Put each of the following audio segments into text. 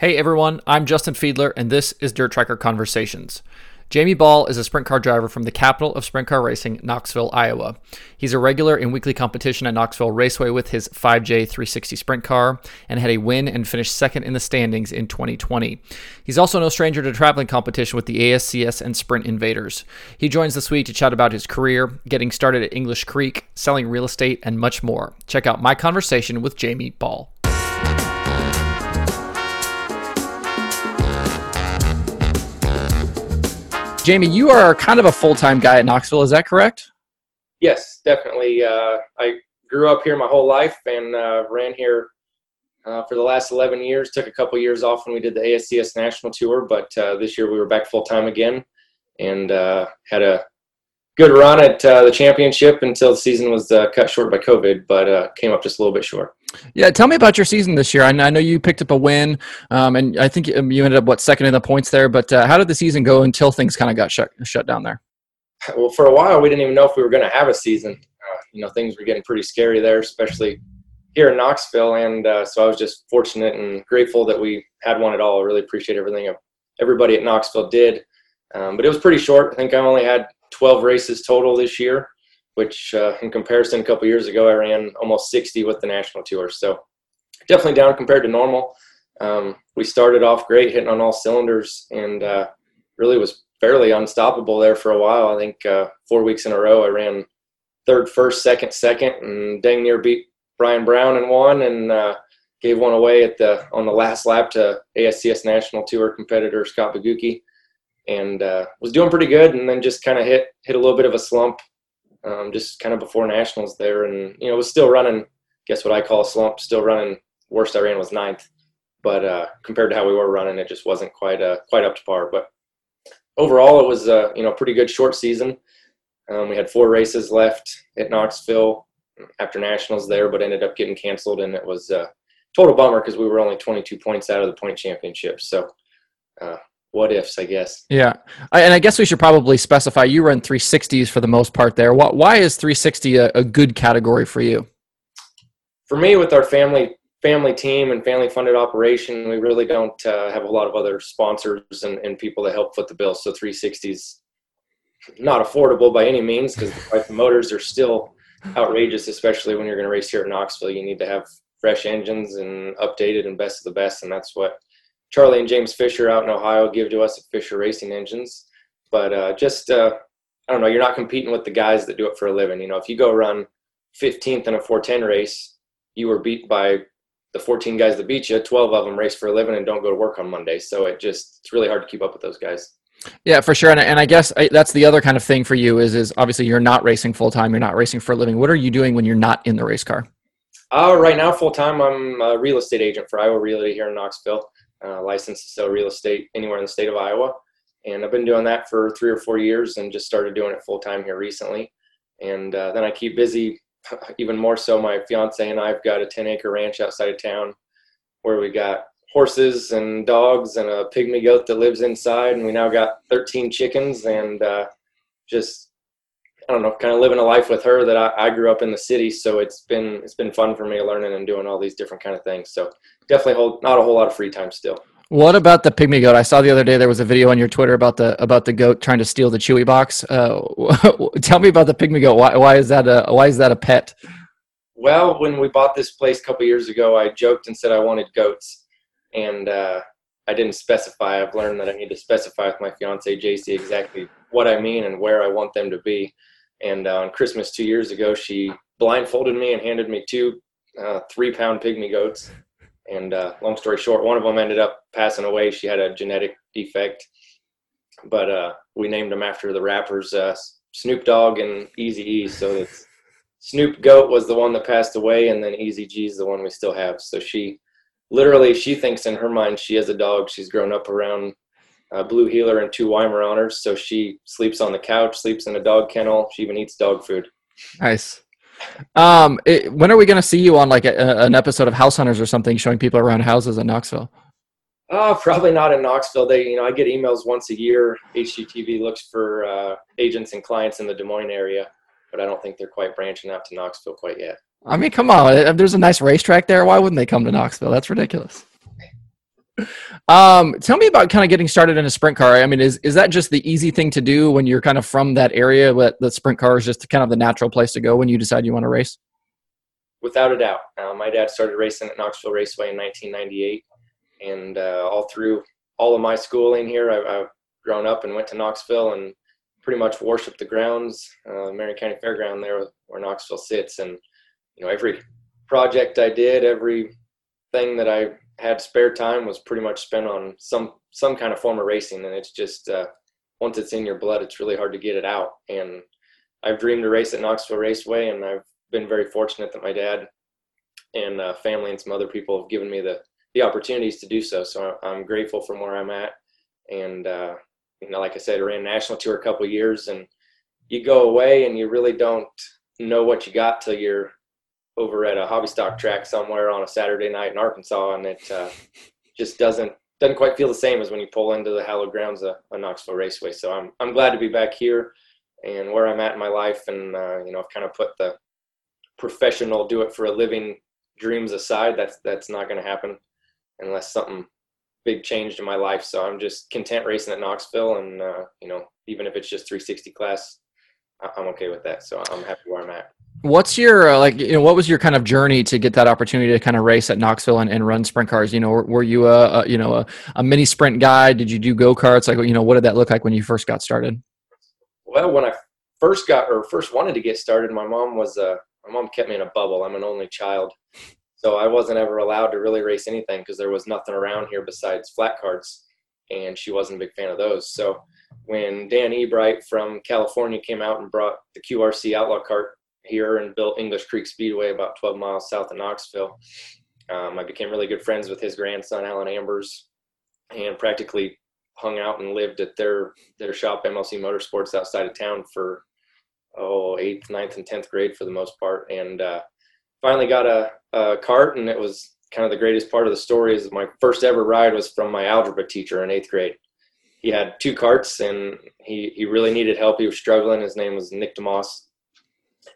Hey everyone, I'm Justin Fiedler, and this is Dirt Tracker Conversations. Jamie Ball is a sprint car driver from the capital of sprint car racing, Knoxville, Iowa. He's a regular in weekly competition at Knoxville Raceway with his 5J 360 sprint car and had a win and finished second in the standings in 2020. He's also no stranger to traveling competition with the ASCS and Sprint Invaders. He joins this week to chat about his career, getting started at English Creek, selling real estate, and much more. Check out my conversation with Jamie Ball. Jamie, you are kind of a full time guy at Knoxville, is that correct? Yes, definitely. Uh, I grew up here my whole life and uh, ran here uh, for the last 11 years. Took a couple years off when we did the ASCS National Tour, but uh, this year we were back full time again and uh, had a good run at uh, the championship until the season was cut short by COVID, but came up just a little bit short. Yeah, tell me about your season this year. I know you picked up a win, um, and I think um, you ended up what second in the points there. But uh, how did the season go until things kind of got shut shut down there? Well, for a while we didn't even know if we were going to have a season. Uh, you know, things were getting pretty scary there, especially here in Knoxville. And uh, so I was just fortunate and grateful that we had one at all. I really appreciate everything everybody at Knoxville did. Um, but it was pretty short. I think I only had 12 races total this year which uh, in comparison a couple years ago I ran almost 60 with the national tour. So definitely down compared to normal. Um, we started off great, hitting on all cylinders, and uh, really was fairly unstoppable there for a while. I think uh, four weeks in a row I ran third, first, second, second, and dang near beat Brian Brown and won, and uh, gave one away at the on the last lap to ASCS National Tour competitor Scott Bogucki, and uh, was doing pretty good, and then just kind of hit hit a little bit of a slump um, just kind of before nationals there, and you know was still running. Guess what I call a slump. Still running. Worst I ran was ninth, but uh, compared to how we were running, it just wasn't quite uh, quite up to par. But overall, it was a you know pretty good short season. Um, we had four races left at Knoxville after nationals there, but ended up getting canceled, and it was a total bummer because we were only 22 points out of the point championship. So uh, what ifs, I guess. Yeah, I, and I guess we should probably specify you run 360s for the most part there. Why, why is 360 a, a good category for you? For me, with our family family team and family funded operation, we really don't uh, have a lot of other sponsors and, and people that help foot the bill. So 360s not affordable by any means because the motors are still outrageous, especially when you're going to race here at Knoxville. You need to have fresh engines and updated and best of the best, and that's what Charlie and James Fisher out in Ohio give to us at Fisher Racing Engines. But uh, just, uh, I don't know, you're not competing with the guys that do it for a living. You know, if you go run 15th in a 410 race, you were beat by the 14 guys that beat you. 12 of them race for a living and don't go to work on Monday. So it just, it's really hard to keep up with those guys. Yeah, for sure. And, and I guess I, that's the other kind of thing for you is, is obviously you're not racing full time. You're not racing for a living. What are you doing when you're not in the race car? Uh, right now, full time, I'm a real estate agent for Iowa Realty here in Knoxville uh, licensed to sell real estate anywhere in the state of Iowa. And I've been doing that for three or four years and just started doing it full time here recently. And uh, then I keep busy even more so. My fiance and I've got a 10 acre ranch outside of town where we got horses and dogs and a pygmy goat that lives inside. And we now got 13 chickens and uh, just I don't know, kind of living a life with her that I, I, grew up in the city. So it's been it's been fun for me learning and doing all these different kind of things. So definitely hold not a whole lot of free time still. What about the pygmy goat? I saw the other day there was a video on your Twitter about the about the goat trying to steal the Chewy box. Uh, tell me about the pygmy goat. Why, why is that a why is that a pet? Well, when we bought this place a couple years ago, I joked and said I wanted goats, and uh, I didn't specify. I've learned that I need to specify with my fiance JC exactly what I mean and where I want them to be. And uh, on Christmas two years ago, she blindfolded me and handed me two uh, three pound pygmy goats. And uh, long story short, one of them ended up passing away. She had a genetic defect, but uh, we named them after the rappers uh, Snoop Dogg and Easy E. So it's Snoop Goat was the one that passed away, and then Easy G is the one we still have. So she literally she thinks in her mind she has a dog. She's grown up around a blue heeler and two Weimaraners. So she sleeps on the couch, sleeps in a dog kennel. She even eats dog food. Nice. Um, it, when are we going to see you on like a, an episode of House Hunters or something, showing people around houses in Knoxville? Oh, probably not in Knoxville. They, you know, I get emails once a year. HGTV looks for uh, agents and clients in the Des Moines area, but I don't think they're quite branching out to Knoxville quite yet. I mean, come on. If there's a nice racetrack there, why wouldn't they come to Knoxville? That's ridiculous Um, tell me about kind of getting started in a sprint car. I mean, is is that just the easy thing to do when you're kind of from that area? That the sprint car is just kind of the natural place to go when you decide you want to race. Without a doubt, uh, my dad started racing at Knoxville Raceway in 1998, and uh, all through all of my schooling here, I, I've grown up and went to Knoxville and pretty much worshipped the grounds, uh, Marion County Fairground there where Knoxville sits, and you know every project I did, every thing that I had spare time was pretty much spent on some some kind of form of racing, and it's just uh, once it's in your blood, it's really hard to get it out. And I've dreamed to race at Knoxville Raceway, and I've been very fortunate that my dad and uh, family and some other people have given me the the opportunities to do so. So I'm grateful from where I'm at, and uh, you know, like I said, I ran national tour a couple years, and you go away and you really don't know what you got till you're over at a hobby stock track somewhere on a Saturday night in Arkansas, and it uh, just doesn't doesn't quite feel the same as when you pull into the hallowed grounds of, of Knoxville Raceway. So I'm I'm glad to be back here and where I'm at in my life, and uh, you know I've kind of put the professional do it for a living dreams aside. That's that's not going to happen unless something big changed in my life. So I'm just content racing at Knoxville, and uh, you know even if it's just 360 class, I'm okay with that. So I'm happy where I'm at. What's your uh, like? You know, what was your kind of journey to get that opportunity to kind of race at Knoxville and, and run sprint cars? You know, were, were you a, a, you know a, a, mini sprint guy? Did you do go karts? Like, you know, what did that look like when you first got started? Well, when I first got or first wanted to get started, my mom was uh, my mom kept me in a bubble. I'm an only child, so I wasn't ever allowed to really race anything because there was nothing around here besides flat karts, and she wasn't a big fan of those. So when Dan Ebright from California came out and brought the QRC Outlaw Kart here and built English Creek Speedway about 12 miles south of Knoxville. Um, I became really good friends with his grandson, Alan Ambers, and practically hung out and lived at their, their shop, MLC Motorsports, outside of town for, oh, eighth, ninth, and 10th grade for the most part. And uh, finally got a, a kart, and it was kind of the greatest part of the story is my first ever ride was from my algebra teacher in eighth grade. He had two karts and he, he really needed help. He was struggling. His name was Nick DeMoss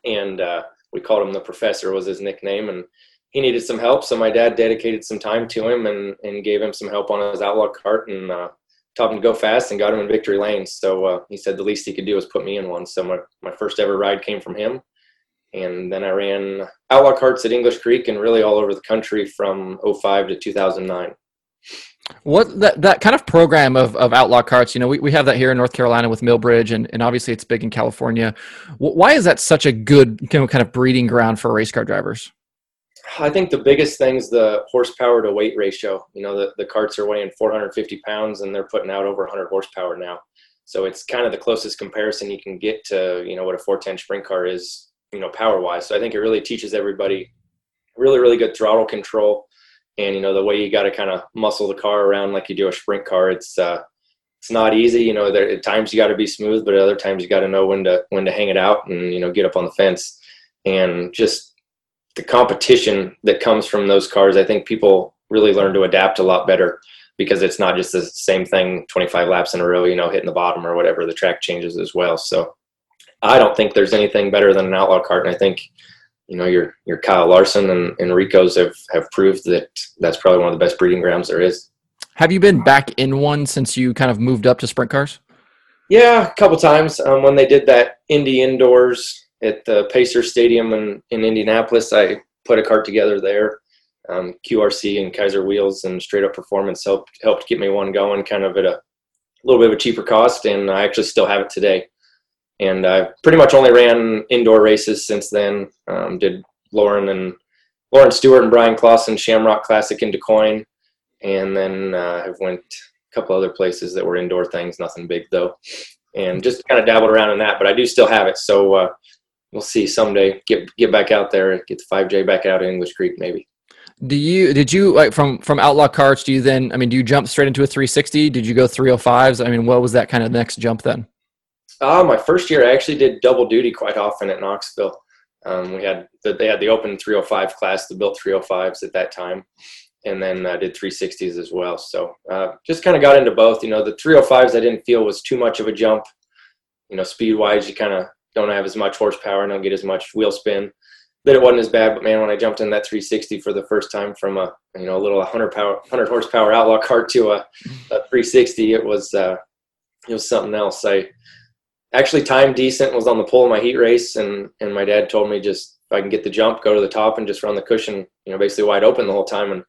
and uh, we called him the professor was his nickname and he needed some help so my dad dedicated some time to him and, and gave him some help on his outlaw kart and uh, taught him to go fast and got him in victory lane so uh, he said the least he could do was put me in one. So my, my first ever ride came from him. And then i ran outlaw karts at english creek and really all over the country from 05 to 2009 what that, that kind of program of, of outlaw karts, you know, we, we have that here in North Carolina with Millbridge and, and obviously it's big in California. Why is that such a good you know, kind of breeding ground for race car drivers? I think the biggest thing is the horsepower to weight ratio. You know, the, the karts are weighing 450 pounds and they're putting out over 100 horsepower now. So it's kind of the closest comparison you can get to, you know, what a 410 sprint car is, you know, power wise. So I think it really teaches everybody really, really good throttle control and you know the way you got to kind of muscle the car around like you do a sprint car it's uh it's not easy you know there at times you got to be smooth but at other times you got to know when to when to hang it out and you know get up on the fence. And just the competition that comes from those cars i think people really learn to adapt a lot better because it's not just the same thing 25 laps in a row you know hitting the bottom or whatever the track changes as well. So i don't think there's anything better than an outlaw kart and i think you know your your Kyle Larson and, and Rico's have have proved that that's probably one of the best breeding grounds there is. Have you been back in one since you kind of moved up to sprint cars? Yeah, a couple times. Um, when they did that Indy indoors at the Pacer Stadium in, in Indianapolis, I put a kart together there. Um, QRC and Kaiser Wheels and Straight Up Performance helped helped get me one going, kind of at a little bit of a cheaper cost, and I actually still have it today and I pretty much only ran indoor races since then. Um, did Lauren and Lauren Stewart and Bryan Clauson Shamrock Classic in Du Quoin, and then uh, I've went a couple other places that were indoor things, nothing big though, and just kind of dabbled around in that. But I do still have it, so uh, we'll see someday get get back out there, get the 5J back out in English Creek maybe. Do you did you like from from outlaw karts? Do you then? I mean, do you jump straight into a 360? Did you go 305s? I mean, what was that kind of next jump then? Uh, my first year, I actually did double duty quite often at Knoxville. Um, we had the, they had the open 305 class, the built 305s at that time, and then I did 360s as well. So uh, just kind of got into both. You know, the 305s I didn't feel was too much of a jump. You know, speed wise, you kind of don't have as much horsepower and don't get as much wheel spin. that it wasn't as bad. But man, when I jumped in that 360 for the first time from a you know a little 100 power 100 horsepower outlaw kart to a, a 360, it was uh, it was something else. I actually timed decent, was on the pole of my heat race, and and my dad told me just if I can get the jump, go to the top and just run the cushion, you know, basically wide open the whole time. And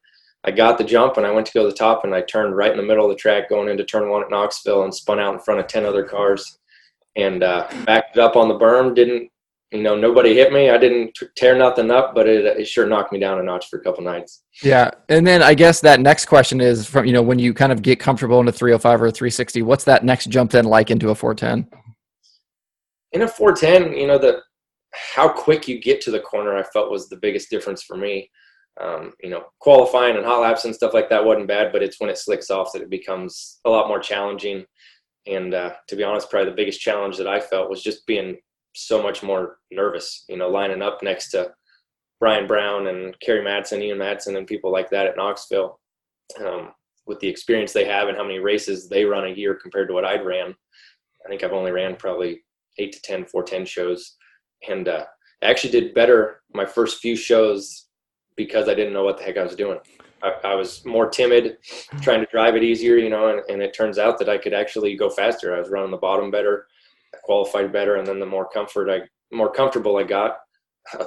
I got the jump and I went to go to the top and I turned right in the middle of the track going into turn one at Knoxville and spun out in front of 10 other cars and uh, backed it up on the berm. Didn't, you know, nobody hit me. I didn't tear nothing up, but it, it sure knocked me down a notch for a couple nights. Yeah. And then I guess that next question is from, you know, when you kind of get comfortable in a 305 or a 360, what's that next jump then like into a 410? In a 410, you know, the, how quick you get to the corner, I felt was the biggest difference for me um, you know, qualifying and hot laps and stuff like that wasn't bad, but it's when it slicks off that it becomes a lot more challenging. And uh, to be honest, probably the biggest challenge that I felt was just being so much more nervous, you know, lining up next to Brian Brown and Kerry Madsen, Ian Madsen, and people like that at Knoxville. Um, with the experience they have and how many races they run a year compared to what I'd ran, I think I've only ran probably eight to 10 410 shows. And uh, I actually did better my first few shows because I didn't know what the heck I was doing. I, I was more timid, trying to drive it easier, you know, and, and, it turns out that I could actually go faster. I was running the bottom better, I qualified better, and then the more comfort I, more comfortable I got,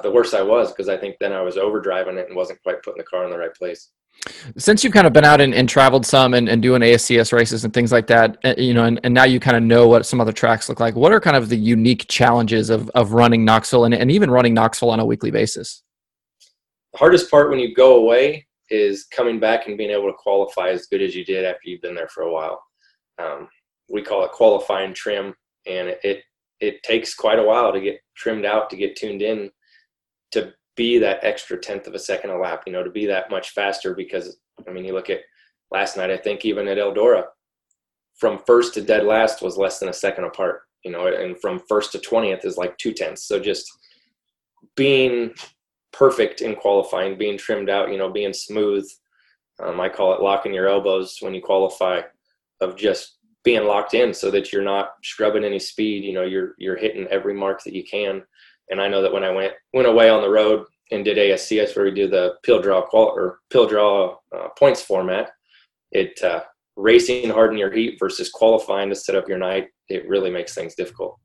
the worse I was because I think then I was overdriving it and wasn't quite putting the car in the right place. Since you've kind of been out and, and traveled some and, and, doing ASCS races and things like that, eh, you know, and, and now you kind of know what some other tracks look like. What are kind of the unique challenges of, of running Knoxville and, and even running Knoxville on a weekly basis? the hardest part when you go away is coming back and being able to qualify as good as you did after you've been there for a while. Um, we call it qualifying trim, and it it takes quite a while to get trimmed out to get tuned in to be that extra tenth of a second a lap. You know, to be that much faster because I mean, you look at last night. I think even at Eldora, from first to dead last was less than a second apart. You know, and from first to twentieth is like two tenths. So just being perfect in qualifying, being trimmed out, you know, being smooth. Um, I call it locking your elbows when you qualify, of just being locked in so that you're not scrubbing any speed. You know, you're you're hitting every mark that you can. And I know that when I went went away on the road and did ASCS where we do the pill draw qual or pill draw uh, points format, it uh, racing hard in your heat versus qualifying to set up your night. It really makes things difficult.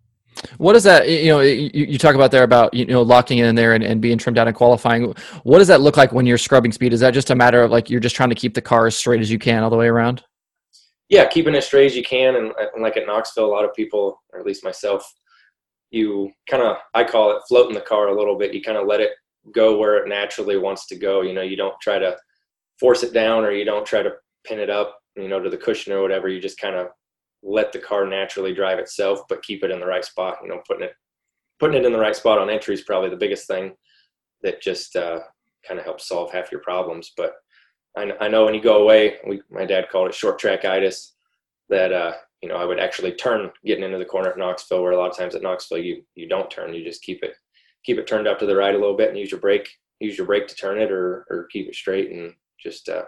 What is that? You know, you, you talk about there about you know locking in there and, and being trimmed out and qualifying. What does that look like when you're scrubbing speed? Is that just a matter of like you're just trying to keep the car as straight as you can all the way around? Yeah, keeping it straight as you can, and, and like at Knoxville, a lot of people, or at least myself, you kind of I call it floating the car a little bit. You kind of let it go where it naturally wants to go. You know, you don't try to force it down or you don't try to pin it up, you know, to the cushion or whatever. You just kind of let the car naturally drive itself, but keep it in the right spot. You know, putting it putting it in the right spot on entry is probably the biggest thing that just uh, kind of helps solve half your problems. But I, I, know when you go away, we, my dad called it short track itis. That uh, you know, I would actually turn getting into the corner at Knoxville, where a lot of times at Knoxville you you don't turn, you just keep it keep it turned up to the right a little bit and use your brake use your brake to turn it or or keep it straight and just uh,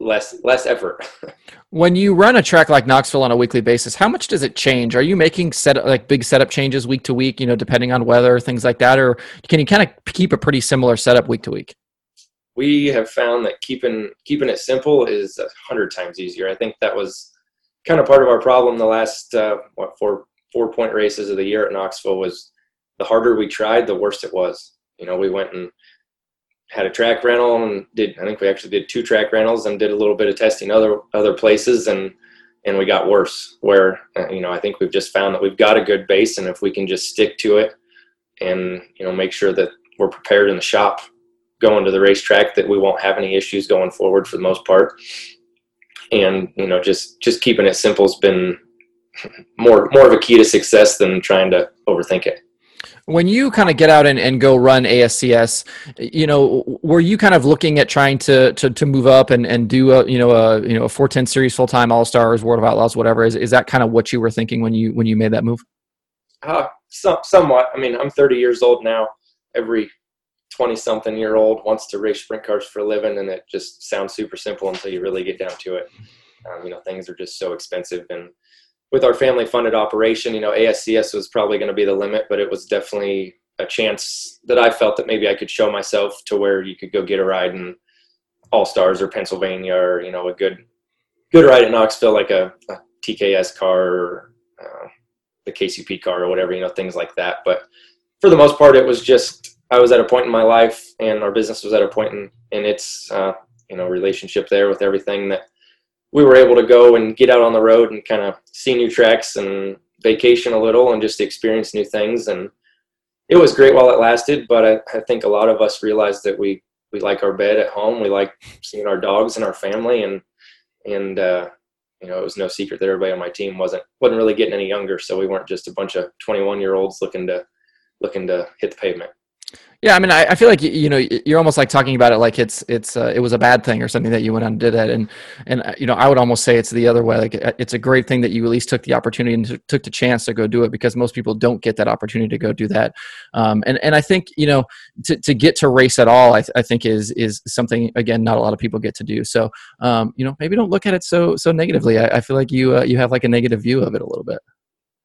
less less effort. when you run a track like Knoxville on a weekly basis, how much does it change? Are you making set like big setup changes week to week, you know, depending on weather, things like that, or can you kind of keep a pretty similar setup week to week? We have found that keeping keeping it simple is a hundred times easier. I think that was kind of part of our problem the last uh, what four four point races of the year at Knoxville was the harder we tried, the worse it was. You know, we went and had a track rental and did I think we actually did two track rentals and did a little bit of testing other other places and and we got worse where uh, you know I think we've just found that we've got a good base and if we can just stick to it and you know make sure that we're prepared in the shop going to the racetrack that we won't have any issues going forward for the most part and you know just just keeping it simple has been more more of a key to success than trying to overthink it when you kind of get out and, and go run ASCS, you know, were you kind of looking at trying to to, to move up and, and do a you know a you know a 410 series full time All Stars, World of Outlaws, whatever? Is is that kind of what you were thinking when you when you made that move? Uh, some, somewhat. I mean, I'm 30 years old now. Every 20 something year old wants to race sprint cars for a living, and it just sounds super simple until you really get down to it. Um, you know, things are just so expensive and with our family funded operation, you know, ASCS was probably going to be the limit, but it was definitely a chance that I felt that maybe I could show myself to where you could go get a ride in All Stars or Pennsylvania or you know a good good ride at Knoxville like a, a TKS car or uh, the KCP car or whatever you know things like that. But for the most part, it was just I was at a point in my life and our business was at a point in, in its uh, you know relationship there with everything that we were able to go and get out on the road and kind of see new tracks and vacation a little and just experience new things. And it was great while it lasted but I, I, think a lot of us realized that we we like our bed at home. We like seeing our dogs and our family and and uh, you know it was no secret that everybody on my team wasn't wasn't really getting any younger. So we weren't just a bunch of 21 year olds looking to looking to hit the pavement yeah, I mean, I, I feel like you know you're almost like talking about it like it's it's uh, it was a bad thing or something that you went on and did that, and and uh, you know I would almost say it's the other way. Like uh, it's a great thing that you at least took the opportunity and took the chance to go do it because most people don't get that opportunity to go do that. Um, and and I think you know to, to get to race at all, I, th- I think is is something again not a lot of people get to do. So um, you know maybe don't look at it so so negatively. I, I feel like you uh, you have like a negative view of it a little bit.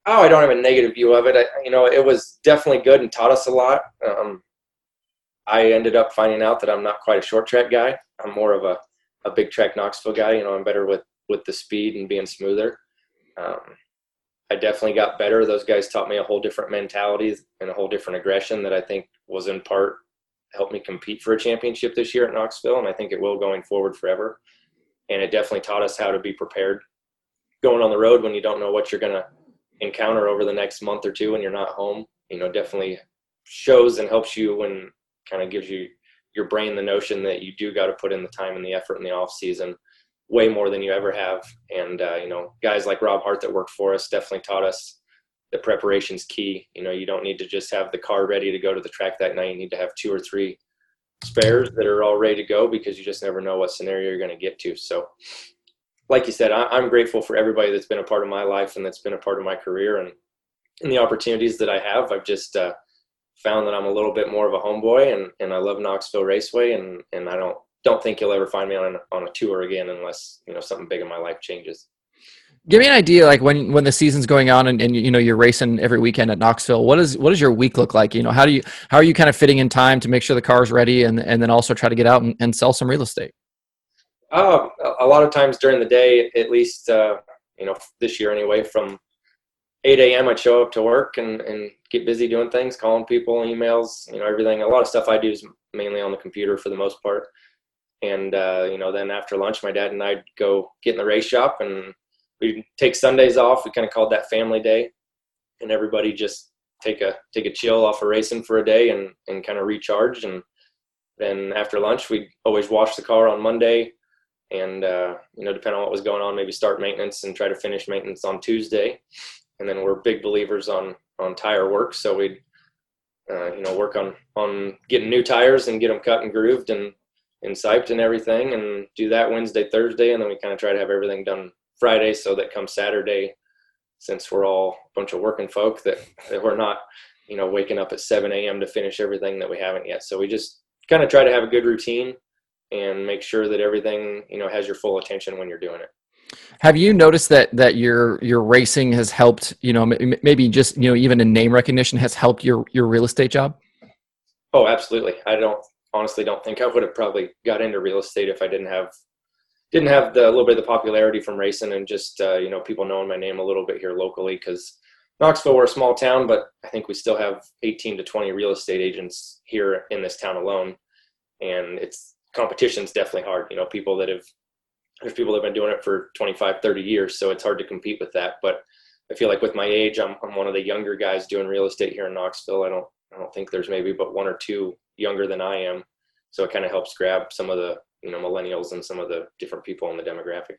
Oh, I don't have a negative view of it. I, you know, it was definitely good and taught us a lot. Um, I ended up finding out that I'm not quite a short track guy. I'm more of a, a big track Knoxville guy. You know, I'm better with, with the speed and being smoother. Um, I definitely got better. Those guys taught me a whole different mentality and a whole different aggression that I think was in part helped me compete for a championship this year at Knoxville. And I think it will going forward forever. And it definitely taught us how to be prepared going on the road when you don't know what you're going to encounter over the next month or two when you're not home. You know, definitely shows and helps you when kind of gives you your brain the notion that you do got to put in the time and the effort in the off season way more than you ever have. And uh, you know, guys like Rob Hart that worked for us definitely taught us that preparation's key. You know, you don't need to just have the car ready to go to the track that night. You need to have two or three spares that are all ready to go because you just never know what scenario you're going to get to. So, like you said, I, am grateful for everybody that's been a part of my life and that's been a part of my career and, and the opportunities that I have. I've just uh, found that I'm a little bit more of a homeboy and, and I love Knoxville Raceway and, and I don't don't think you'll ever find me on on a tour again unless you know something big in my life changes. Give me an idea, like when when the season's going on and, and you know you're racing every weekend at Knoxville. What is what does your week look like? You know, how do you how are you kind of fitting in time to make sure the car's ready and and then also try to get out and, and sell some real estate? Uh, a lot of times during the day, at least uh, you know this year anyway, from 8 a.m. I'd show up to work and, and get busy doing things, calling people, emails, you know, everything. A lot of stuff I do is mainly on the computer for the most part. And, uh, you know, then after lunch, my dad and I'd go get in the race shop and we'd take Sundays off. We kind of called that family day and everybody just take a, take a chill off of racing for a day and, and kind of recharge. And then after lunch, we'd always wash the car on Monday and, uh, you know, depending on what was going on, maybe start maintenance and try to finish maintenance on Tuesday and then we're big believers on on tire work, so we'd uh, you know work on on getting new tires and get them cut and grooved and and siped and everything, and do that Wednesday, Thursday, and then we kind of try to have everything done Friday, so that come Saturday, since we're all a bunch of working folk, that that we're not you know waking up at 7 a.m. to finish everything that we haven't yet. So we just kind of try to have a good routine and make sure that everything you know has your full attention when you're doing it. Have you noticed that that your your racing has helped? You know, maybe just you know even in name recognition has helped your your real estate job. Oh, absolutely. I don't honestly don't think I would have probably got into real estate if I didn't have didn't have the a little bit of the popularity from racing and just uh, you know people knowing my name a little bit here locally because Knoxville we're a small town, but I think we still have 18 to 20 real estate agents here in this town alone, and it's competition's definitely hard. You know, people that have there's people that have been doing it for 25 30 years so it's hard to compete with that but i feel like with my age i'm, I'm one of the younger guys doing real estate here in knoxville i don't i don't think there's maybe but one or two younger than i am so it kind of helps grab some of the you know millennials and some of the different people in the demographic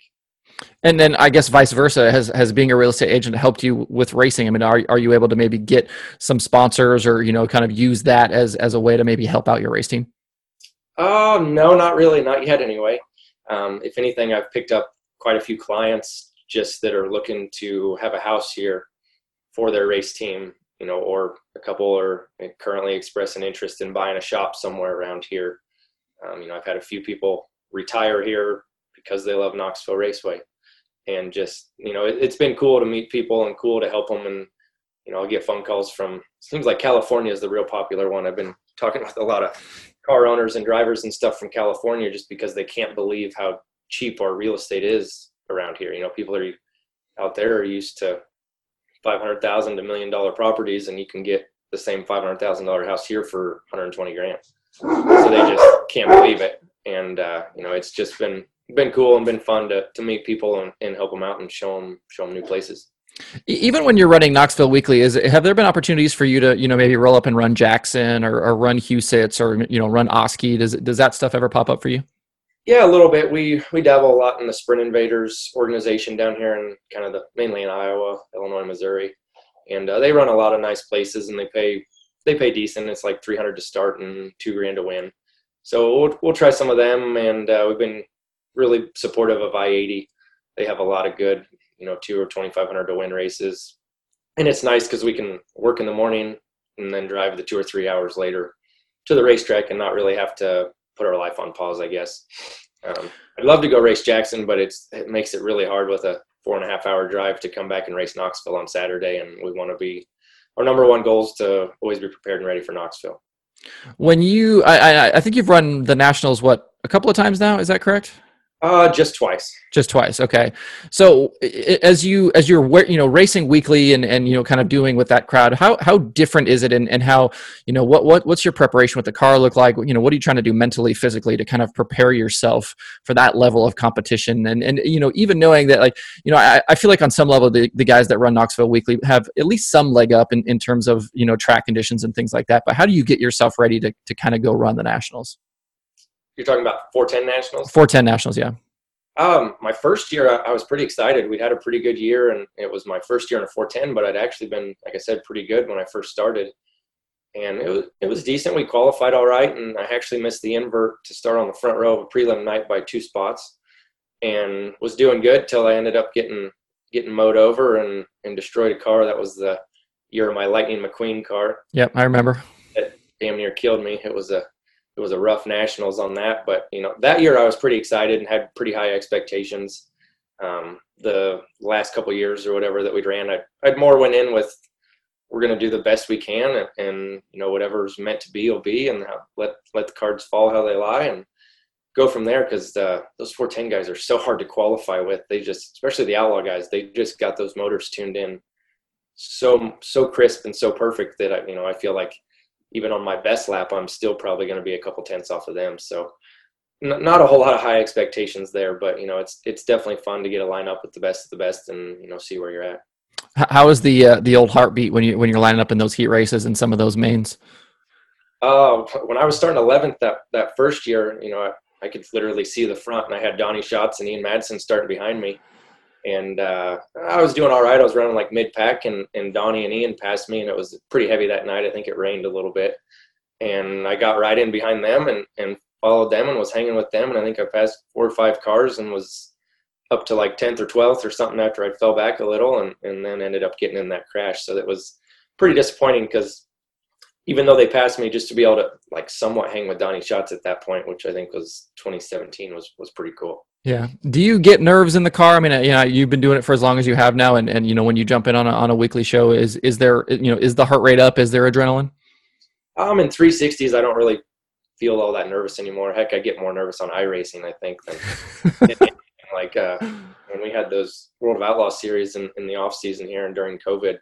and then I guess vice versa has has being a real estate agent helped you with racing. I mean, are are you able to maybe get some sponsors or you know kind of use that as as a way to maybe help out your race team? Oh no, not really, not yet anyway. Um, if anything, I've picked up quite a few clients just that are looking to have a house here for their race team, you know, or a couple are currently expressing interest in buying a shop somewhere around here. Um, you know, I've had a few people retire here because they love Knoxville Raceway, and just you know, it, has been cool to meet people and cool to help them and you know, I'll get phone calls from seems like California is the real popular one. I've been talking with a lot of car owners and drivers and stuff from California just because they can't believe how cheap our real estate is around here. You know, people are out there are used to five hundred thousand to million dollar properties, and you can get the same five hundred thousand dollar house here for 120 grand. So they just can't believe it, and uh, you know, it's just been been cool and been fun to to meet people and, and help them out and show them show them new places. Even when you're running Knoxville Weekly, is have there been opportunities for you to, you know, maybe roll up and run Jackson or, or run Huset's or you know run Oski? Does does that stuff ever pop up for you? Yeah, a little bit. We we dabble a lot in the Sprint Invaders organization down here in kind of the mainly in Iowa, Illinois, Missouri, and uh, they run a lot of nice places and they pay they pay decent. It's like 300 to start and two grand to win. So we'll we'll try some of them, and uh, we've been really supportive of I-80. They have a lot of good, you know, two or 2,500 to win races, and it's nice because we can work in the morning and then drive the two or three hours later to the racetrack and not really have to put our life on pause, I guess. Um, I'd love to go race Jackson, but it's it makes it really hard with a four and a half hour drive to come back and race Knoxville on Saturday, and we want to be our number one goal is to always be prepared and ready for Knoxville. When you, I, I, I think you've run the nationals what a couple of times now. Is that correct? Uh, just twice. Just twice. Okay. So as you as you're you know racing weekly and and you know kind of doing with that crowd, how how different is it and and how you know what what what's your preparation with the car look like? You know what are you trying to do mentally, physically to kind of prepare yourself for that level of competition? And and you know even knowing that like you know I, I feel like on some level the the guys that run Knoxville weekly have at least some leg up in in terms of you know track conditions and things like that. But how do you get yourself ready to to kind of go run the nationals? You're talking about 410 nationals? 410 nationals, yeah. Um, my first year, I, I, was pretty excited. We'd had a pretty good year, and it was my first year in a 410. But I'd actually been, like I said, pretty good when I first started, and it was it was decent. We qualified all right, and I actually missed the invert to start on the front row of a prelim night by two spots, and was doing good till I ended up getting getting mowed over and and destroyed a car. That was the year of my Lightning McQueen car. Yep, I remember. It damn near killed me. It was a it was a rough nationals on that. But you know, that year I was pretty excited and had pretty high expectations. Um, the last couple years or whatever that we'd ran, I I'd more went in with we're going to do the best we can, and, and, you know whatever's meant to be will be, and let let the cards fall how they lie, and go from there. Because uh, those 410 guys are so hard to qualify with. They just, especially the outlaw guys, they just got those motors tuned in so so crisp and so perfect that I you know I feel like even on my best lap, I'm still probably going to be a couple tenths off of them. So n- not a whole lot of high expectations there, but you know, it's, it's definitely fun to get a lineup with the best of the best and, you know, see where you're at. How is the, uh, the old heartbeat when you, when you're lining up in those heat races and some of those mains? Uh, when I was starting 11th that, that first year, you know, I, I could literally see the front and I had Donny Schatz and Ian Madsen starting behind me and uh, I was doing all right. I was running like mid pack, and and Donny and Ian passed me, and it was pretty heavy that night. I think it rained a little bit, and I got right in behind them and and followed them and was hanging with them, and I think I passed four or five cars and was up to like tenth or twelfth or something after I fell back a little, and and then ended up getting in that crash. So that was pretty disappointing because even though they passed me, just to be able to like somewhat hang with Donny Schatz at that point, which I think was 2017, was was pretty cool. Yeah. Do you get nerves in the car? I mean, you know, you've been doing it for as long as you have now, and, and you know, when you jump in on a on a weekly show, is is there you know is the heart rate up? Is there adrenaline? Um, in 360s, I don't really feel all that nervous anymore. Heck, I get more nervous on iRacing, I think, than like uh, when we had those World of Outlaw series in, in the off season here and during COVID.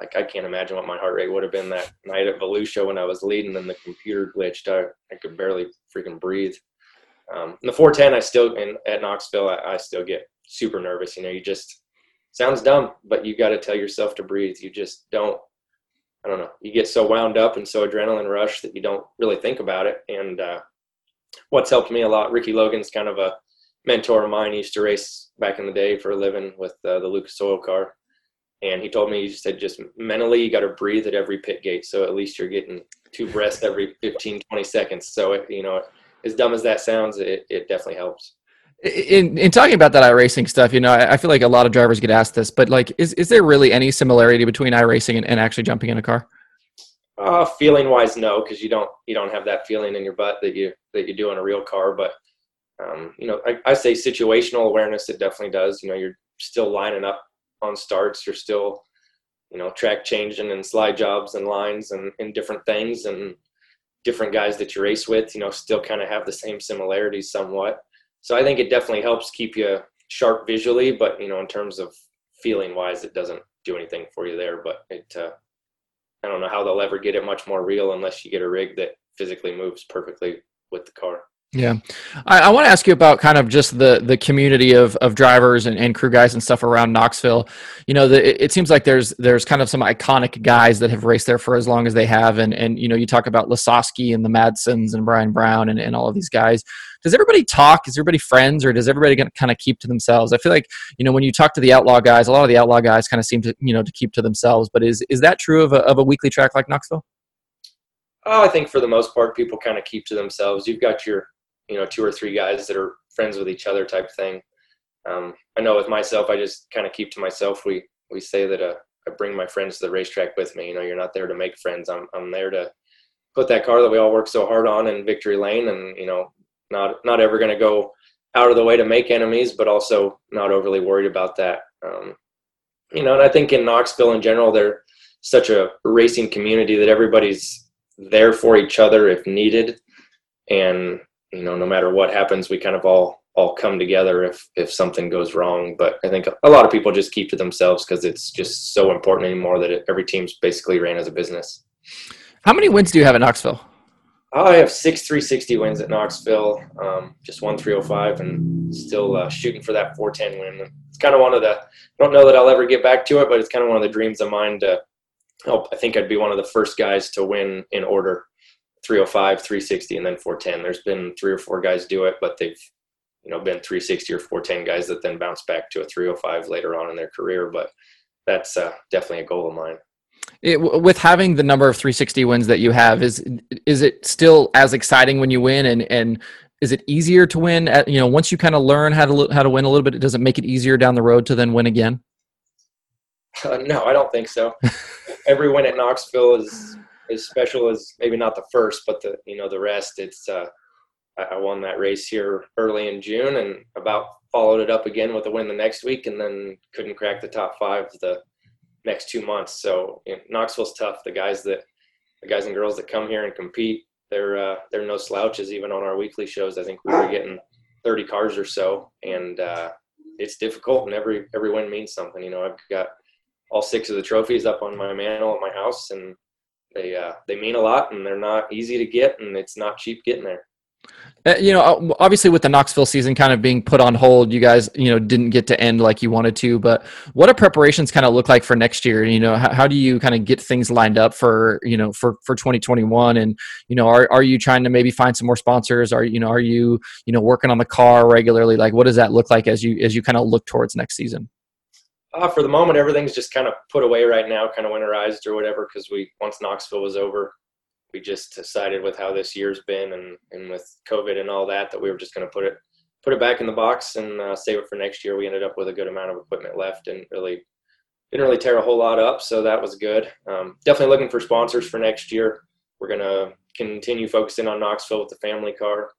Like I can't imagine what my heart rate would have been that night at Volusia when I was leading and the computer glitched. I, I could barely freaking breathe. Um, the 410, I still in at Knoxville, I, I still get super nervous. You know, you just sounds dumb, but you got to tell yourself to breathe. You just don't. I don't know. You get so wound up and so adrenaline rush that you don't really think about it. And uh, what's helped me a lot, Ricky Logan's kind of a mentor of mine. He used to race back in the day for a living with uh, the Lucas Oil car. And he told me, he said, just mentally, you got to breathe at every pit gate. So at least you're getting two breaths every 15, 20 seconds. So, it, you know, as dumb as that sounds, it, it definitely helps. In in talking about that iRacing stuff, you know, I, I, feel like a lot of drivers get asked this, but like, is is there really any similarity between iRacing and, and actually jumping in a car? Uh, feeling wise, no, because you don't you don't have that feeling in your butt that you that you do in a real car. But um, you know, I, I say situational awareness. It definitely does. You know, you're still lining up on starts. You're still you know, track changing and slide jobs and lines and, and different things and different guys that you race with, you know, still kind of have the same similarities somewhat. So I think it definitely helps keep you sharp visually, but you know, in terms of feeling wise, it doesn't do anything for you there. But it, uh, I don't know how they'll ever get it much more real unless you get a rig that physically moves perfectly with the car. Yeah, I, I want to ask you about kind of just the the community of of drivers and, and crew guys and stuff around Knoxville. You know, the, it, seems like there's there's kind of some iconic guys that have raced there for as long as they have, and and you know, you talk about Lasoski and the Madsens and Brian Brown and, and all of these guys. Does everybody talk? Is everybody friends, or does everybody kind of keep to themselves? I feel like you know when you talk to the outlaw guys, a lot of the outlaw guys kind of seem to you know to keep to themselves. But is is that true of a of a weekly track like Knoxville? Oh, I think for the most part, people kind of keep to themselves. You've got your you know two or three guys that are friends with each other type thing. Um, I know with myself, I just kind of keep to myself. We we say that uh, I bring my friends to the racetrack with me. You know, you're not there to make friends. I'm I'm there to put that car that we all work so hard on in victory lane, and you know, not not ever going to go out of the way to make enemies, but also not overly worried about that. Um, you know, and I think in Knoxville in general, they're such a racing community that everybody's there for each other if needed, and you know, no matter what happens, we kind of all all come together if if something goes wrong. But I think a lot of people just keep to themselves because it's just so important anymore that it, every team's basically ran as a business. How many wins do you have at Knoxville? I have six 360 wins at Knoxville, um, just one 305, and still uh, shooting for that 410 win. It's kind of one of the. I don't know that I'll ever get back to it, but it's kind of one of the dreams of mine to help. I think I'd be one of the first guys to win in order 305, 360, and then 410. There's been three or four guys do it, but they've you know been 360 or 410 guys that then bounce back to a 305 later on in their career. But that's uh, definitely a goal of mine. It, with having the number of 360 wins that you have, is is it still as exciting when you win, and and is it easier to win? At, you know, once you kind of learn how to how to win a little bit, does it make it easier down the road to then win again? Uh, no, I don't think so. Every win at Knoxville is as special as maybe not the first, but the you know the rest. It's uh, I won that race here early in June, and about followed it up again with a win the next week, and then couldn't crack the top five the next two months. So you know, Knoxville's tough. The guys that the guys and girls that come here and compete, they're uh, they're no slouches. Even on our weekly shows, I think we were getting 30 cars or so, and uh, it's difficult. And every every win means something. You know, I've got all six of the trophies up on my mantle at my house, and they uh, they mean a lot and they're not easy to get and it's not cheap getting there. Uh, you know, obviously with the Knoxville season kind of being put on hold, you guys, you know, didn't get to end like you wanted to. But what do preparations kind of look like for next year? You know, how, how do you kind of get things lined up for you know for for 2021? And you know, are are you trying to maybe find some more sponsors? Are you know are you you know working on the car regularly? Like, what does that look like as you as you kind of look towards next season? Uh, for the moment, everything's just kind of put away right now, kind of winterized or whatever, because we once Knoxville was over, we just decided with how this year's been and, and with COVID and all that that we were just going to put it put it back in the box and uh, save it for next year. We ended up with a good amount of equipment left and really didn't really tear a whole lot up, so that was good. Um, definitely looking for sponsors for next year. We're going to continue focusing on Knoxville with the family car,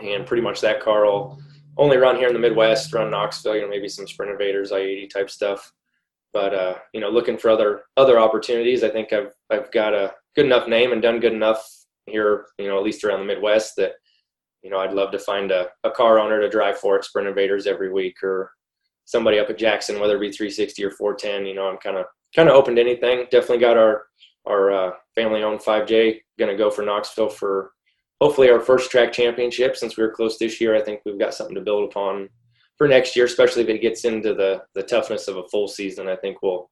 and pretty much that car will only run here in the Midwest, run Knoxville, you know, maybe some Sprint Invaders, I-80 type stuff. But uh, you know, looking for other other opportunities. I think I've I've got a good enough name and done good enough here, you know, at least around the Midwest that you know I'd love to find a, a car owner to drive for at Sprint Invaders every week or somebody up at Jackson, whether it be 360 or 410. You know, I'm kind of kind of open to anything. Definitely got our our uh, family owned 5J going to go for Knoxville for hopefully our first track championship since we were close this year. I think we've got something to build upon for next year, especially if it gets into the the toughness of a full season. I think we'll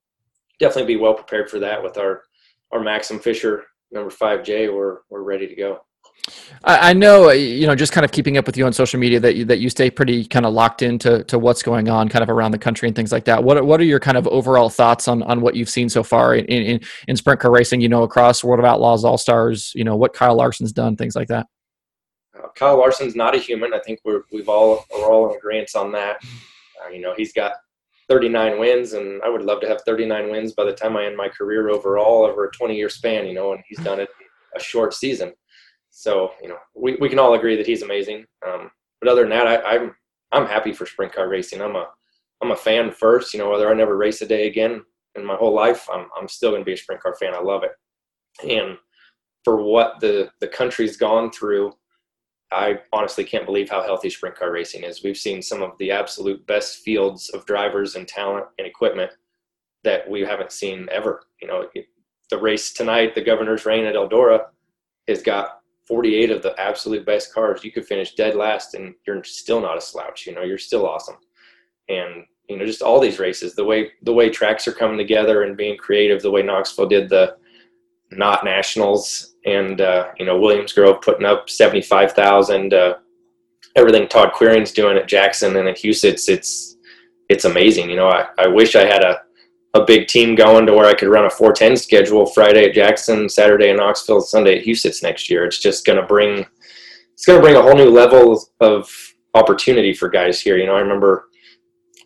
definitely be well prepared for that with our our Maxim Fisher number five J. We're we're ready to go. I know, uh, you know, just kind of keeping up with you on social media that you, that you stay pretty kind of locked into to what's going on kind of around the country and things like that. What what are your kind of overall thoughts on, on what you've seen so far in, in, in sprint car racing, you know, across World of Outlaws, All Stars, you know, what Kyle Larson's done, things like that? Uh, Kyle Larson's not a human. I think we're, we've all, we're all in agreement on that. Uh, you know, he's got 39 wins and I would love to have 39 wins by the time I end my career overall over a 20 year span, you know, and he's done it a short season. So you know, we, we can all agree that he's amazing. Um, but other than that, I, I'm I'm happy for sprint car racing. I'm a I'm a fan first. You know, whether I never race a day again, in my whole life, I'm I'm still going to be a sprint car fan. I love it, and for what the the country's gone through, I honestly can't believe how healthy sprint car racing is. We've seen some of the absolute best fields of drivers and talent and equipment that we haven't seen ever. You know, the race tonight, the Governor's Reign at Eldora, has got 48 of the absolute best cars. You could finish dead last, and you're still not a slouch. You know, you're still awesome. And you know, just all these races, the way the way tracks are coming together and being creative, the way Knoxville did the not nationals and uh, you know Williams Grove putting up seventy five thousand. Uh, everything Todd Quiring's doing at Jackson and at Huset's, it's it's it's amazing. You know, I, I wish I had a a big team going to where I could run a 410 schedule Friday at Jackson, Saturday in Knoxville, Sunday at Huset's next year. It's just going to bring it's going to bring a whole new level of opportunity for guys here. You know, I remember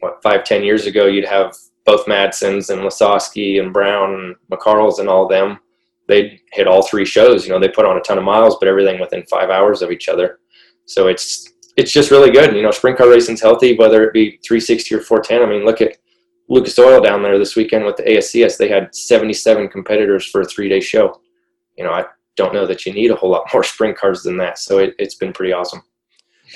what five ten years ago, you'd have both Madsens and Lasoski and Brown and McCarls and all them They'd hit all three shows. You know, they put on a ton of miles, but everything within five hours of each other. So it's it's just really good. You know, sprint car racing's healthy, whether it be 360 or 410. I mean, look at Lucas Oil down there this weekend with the ASCS. They had 77 competitors for a three day show. You know, I don't know that you need a whole lot more sprint cars than that. So it, it's been pretty awesome.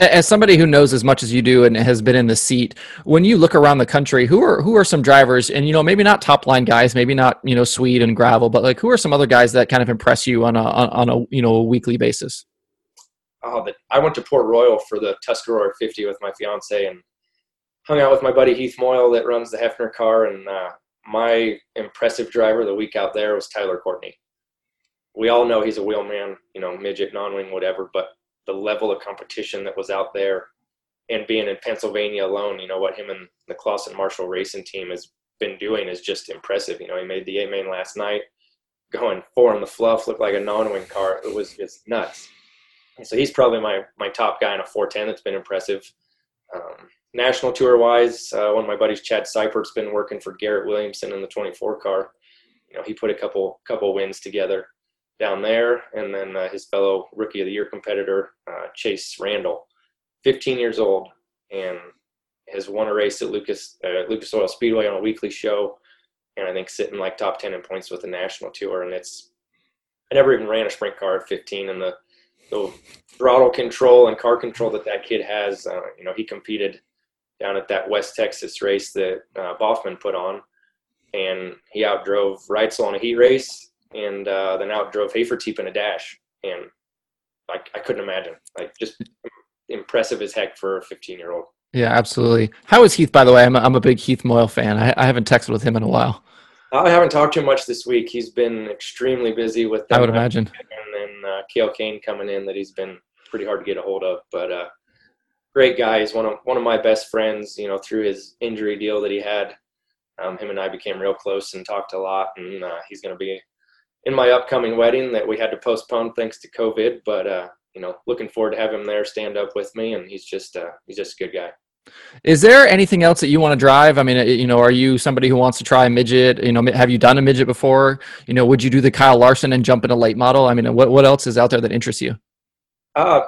As somebody who knows as much as you do and has been in the seat, when you look around the country, who are who are some drivers, and you know maybe not top line guys, maybe not you know Sweet and Gravel, but like who are some other guys that kind of impress you on a on a you know a weekly basis? Oh, but I went to Port Royal for the Tuscarora 50 with my fiance and hung out with my buddy Heath Moyle that runs the Heffner car, and uh, my impressive driver the week out there was Tyler Courtney. We all know he's a wheelman, you know, midget, non-wing, whatever, but the level of competition that was out there and being in Pennsylvania alone, you know, what him and the Clauson Marshall racing team has been doing is just impressive. You know, he made the A main last night, going four on the fluff, looked like a non wing car. It was just nuts. So he's probably my, my top guy in a 410 that's been impressive. Um, national tour wise, uh, one of my buddies, Chad Seipert's been working for Garrett Williamson in the 24 car. You know, he put a couple couple wins together down there, and then uh, his fellow Rookie of the Year competitor uh, Chase Randall, 15 years old, and has won a race at Lucas uh, Lucas Oil Speedway on a weekly show, and I think sitting like top 10 in points with the national tour. And it's I never even ran a sprint car at 15, and the the throttle control and car control that that kid has, uh, you know, he competed down at that West Texas race that uh, Boffman put on, and he outdrove Reitzel on a heat race and uh, then outdrove drove Hafertepe in a dash, and I, I couldn't imagine. Like just impressive as heck for a 15 year old. Yeah, absolutely. How is Heath, by the way? I'm a, I'm a big Heath Moyle fan. I, I haven't texted with him in a while. I haven't talked to him much this week. He's been extremely busy with. I would imagine. And then uh, Kale Kane coming in that he's been pretty hard to get a hold of, but uh, great guy. He's one of one of my best friends. You know, through his injury deal that he had, um, him and I became real close and talked a lot. And uh, he's going to be in my upcoming wedding that we had to postpone thanks to COVID. But uh, you know, looking forward to have him there, stand up with me, and he's just uh, he's just a good guy. Is there anything else that you want to drive? I mean, uh, you know, are you somebody who wants to try a midget? You know, have you done a midget before? You know, would you do the Kyle Larson and jump in a late model? I mean, what what else is out there that interests you? Uh,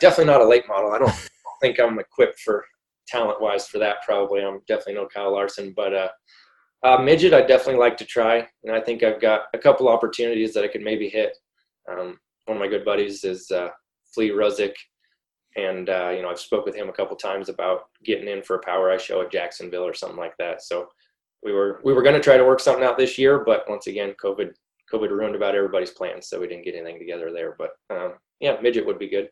definitely not a late model. I don't think I'm equipped for talent wise for that. Probably, I'm definitely no Kyle Larson, but uh, uh, midget, I'd definitely like to try, and I think I've got a couple opportunities that I could maybe hit. Um, one of my good buddies is uh, Flea Ruzick, and uh, you know I've spoke with him a couple times about getting in for a POWRi show at Jacksonville or something like that. So we were we were going to try to work something out this year, but once again, COVID COVID ruined about everybody's plans, so we didn't get anything together there. But um, yeah, midget would be good.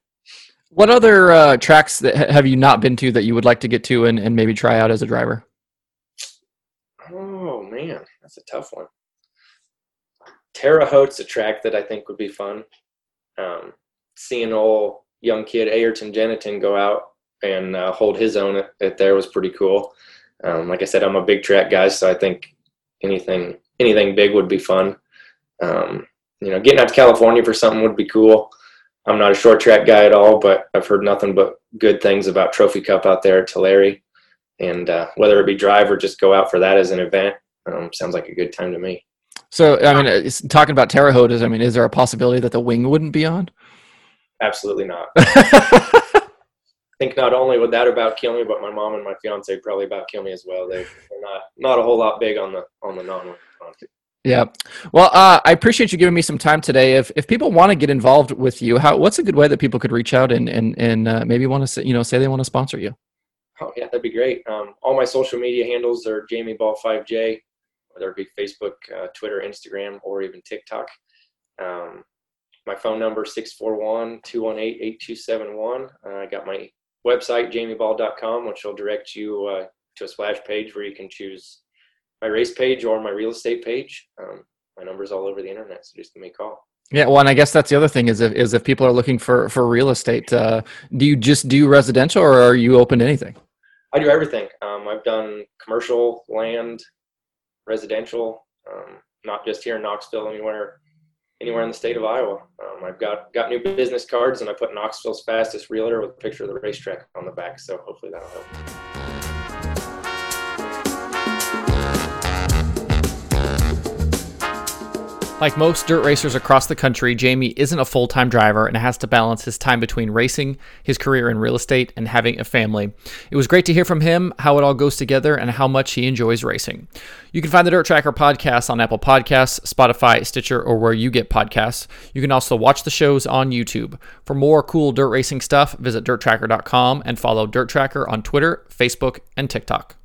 What other uh, tracks that have you not been to that you would like to get to and, and maybe try out as a driver? Oh man, that's a tough one. Terre Haute's a track that I think would be fun. Um, seeing old young kid Ayrton Gennetten go out and uh, hold his own at, at, there was pretty cool. Um, like I said, I'm a big track guy, so I think anything anything big would be fun. Um, you know, getting out to California for something would be cool. I'm not a short track guy at all, but I've heard nothing but good things about Trophy Cup out there at Tulare and uh, whether it be drive or just go out for that as an event, um, sounds like a good time to me. So, I mean, talking about Terre Haute, is I mean, is there a possibility that the wing wouldn't be on? Absolutely not. I think not only would that about kill me, but my mom and my fiance probably about kill me as well. They, are not not a whole lot big on the on the non. Yeah. Well, uh, I appreciate you giving me some time today. If if people want to get involved with you, how what's a good way that people could reach out and and and uh, maybe want to you know say they want to sponsor you? Oh yeah, that'd be great. Um, all my social media handles are Jamie Ball 5J, whether it be Facebook, uh, Twitter, Instagram, or even TikTok. Um, my phone number 641-218-8271. Uh, I got my website jamieball.com, which will direct you uh, to a splash page where you can choose my race page or my real estate page. Um, my number's all over the internet, so just give me a call. Yeah, well, and I guess that's the other thing is if is if people are looking for for real estate, uh, do you just do residential or are you open to anything? I do everything. Um, I've done commercial, land, residential, um, not just here in Knoxville, anywhere anywhere in the state of Iowa. Um, I've got got new business cards, and I put Knoxville's fastest realtor with a picture of the racetrack on the back. So hopefully that'll help. Like most dirt racers across the country, Jamie isn't a full time driver and has to balance his time between racing, his career in real estate, and having a family. It was great to hear from him how it all goes together and how much he enjoys racing. You can find the Dirt Tracker podcast on Apple Podcasts, Spotify, Stitcher, or where you get podcasts. You can also watch the shows on YouTube. For more cool dirt racing stuff, visit dirttracker.com and follow Dirt Tracker on Twitter, Facebook, and TikTok.